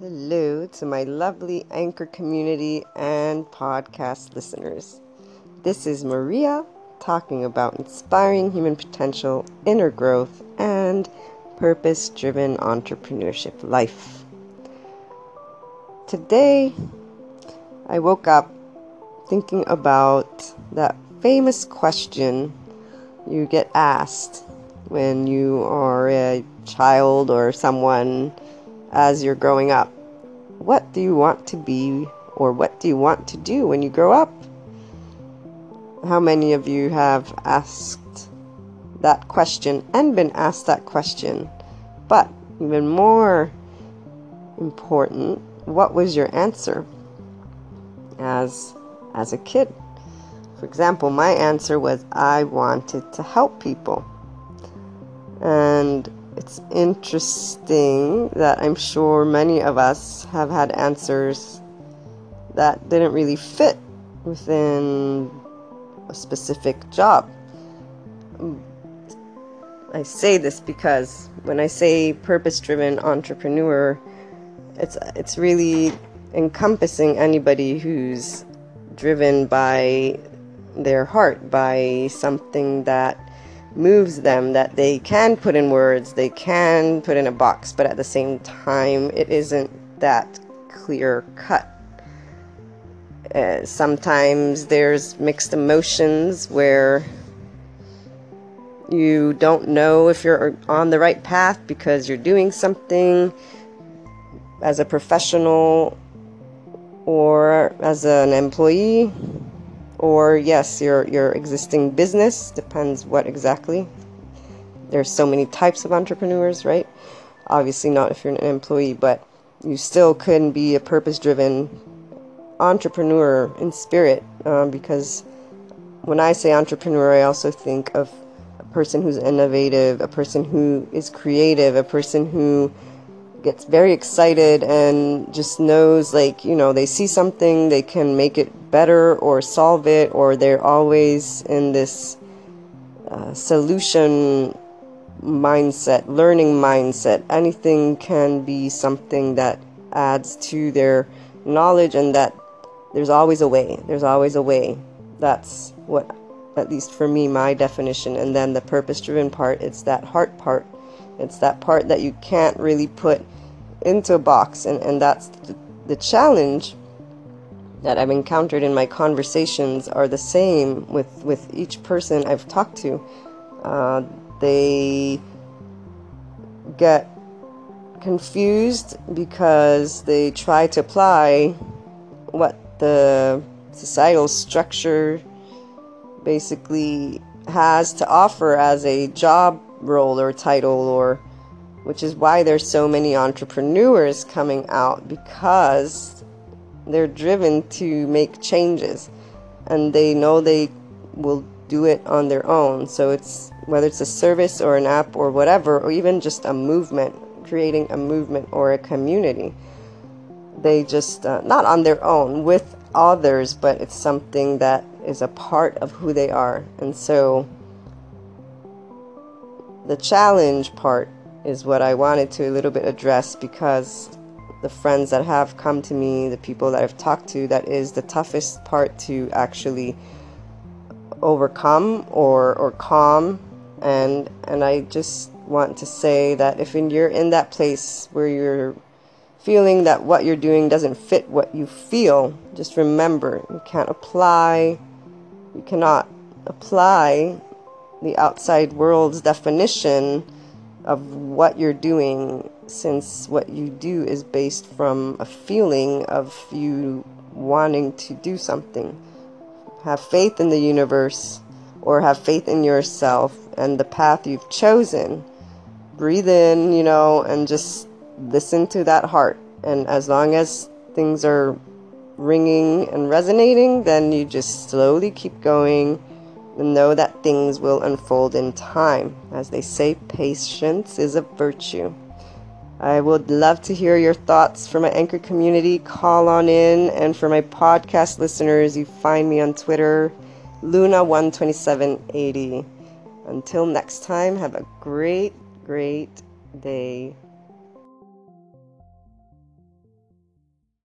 Hello to my lovely anchor community and podcast listeners. This is Maria talking about inspiring human potential, inner growth, and purpose driven entrepreneurship life. Today, I woke up thinking about that famous question you get asked when you are a child or someone as you're growing up. What do you want to be or what do you want to do when you grow up? How many of you have asked that question and been asked that question? But even more important, what was your answer as as a kid? For example, my answer was I wanted to help people. And it's interesting that I'm sure many of us have had answers that didn't really fit within a specific job. I say this because when I say purpose driven entrepreneur, it's it's really encompassing anybody who's driven by their heart, by something that moves them that they can put in words, they can put in a box, but at the same time, it isn't that clear cut. Uh, sometimes there's mixed emotions where you don't know if you're on the right path because you're doing something as a professional or as an employee or yes, your your existing business depends what exactly. There's so many types of entrepreneurs, right? Obviously, not if you're an employee, but you still can be a purpose-driven entrepreneur in spirit. Um, because when I say entrepreneur, I also think of a person who's innovative, a person who is creative, a person who gets very excited and just knows like you know they see something they can make it better or solve it or they're always in this uh, solution mindset learning mindset. Anything can be something that adds to their knowledge and that there's always a way. There's always a way. That's what at least for me my definition. And then the purpose driven part it's that heart part. It's that part that you can't really put into a box. And, and that's the, the challenge that I've encountered in my conversations are the same with, with each person I've talked to. Uh, they get confused because they try to apply what the societal structure basically has to offer as a job role or title or which is why there's so many entrepreneurs coming out because they're driven to make changes and they know they will do it on their own. So it's whether it's a service or an app or whatever, or even just a movement, creating a movement or a community. They just, uh, not on their own, with others, but it's something that is a part of who they are. And so the challenge part is what I wanted to a little bit address because the friends that have come to me, the people that I've talked to, that is the toughest part to actually overcome or or calm. And and I just want to say that if you're in that place where you're feeling that what you're doing doesn't fit what you feel, just remember you can't apply you cannot apply the outside world's definition of what you're doing since what you do is based from a feeling of you wanting to do something. Have faith in the universe or have faith in yourself and the path you've chosen. Breathe in, you know, and just listen to that heart. And as long as things are ringing and resonating, then you just slowly keep going and know that things will unfold in time. As they say, patience is a virtue. I would love to hear your thoughts from my anchor community. Call on in. And for my podcast listeners, you find me on Twitter, Luna12780. Until next time, have a great, great day.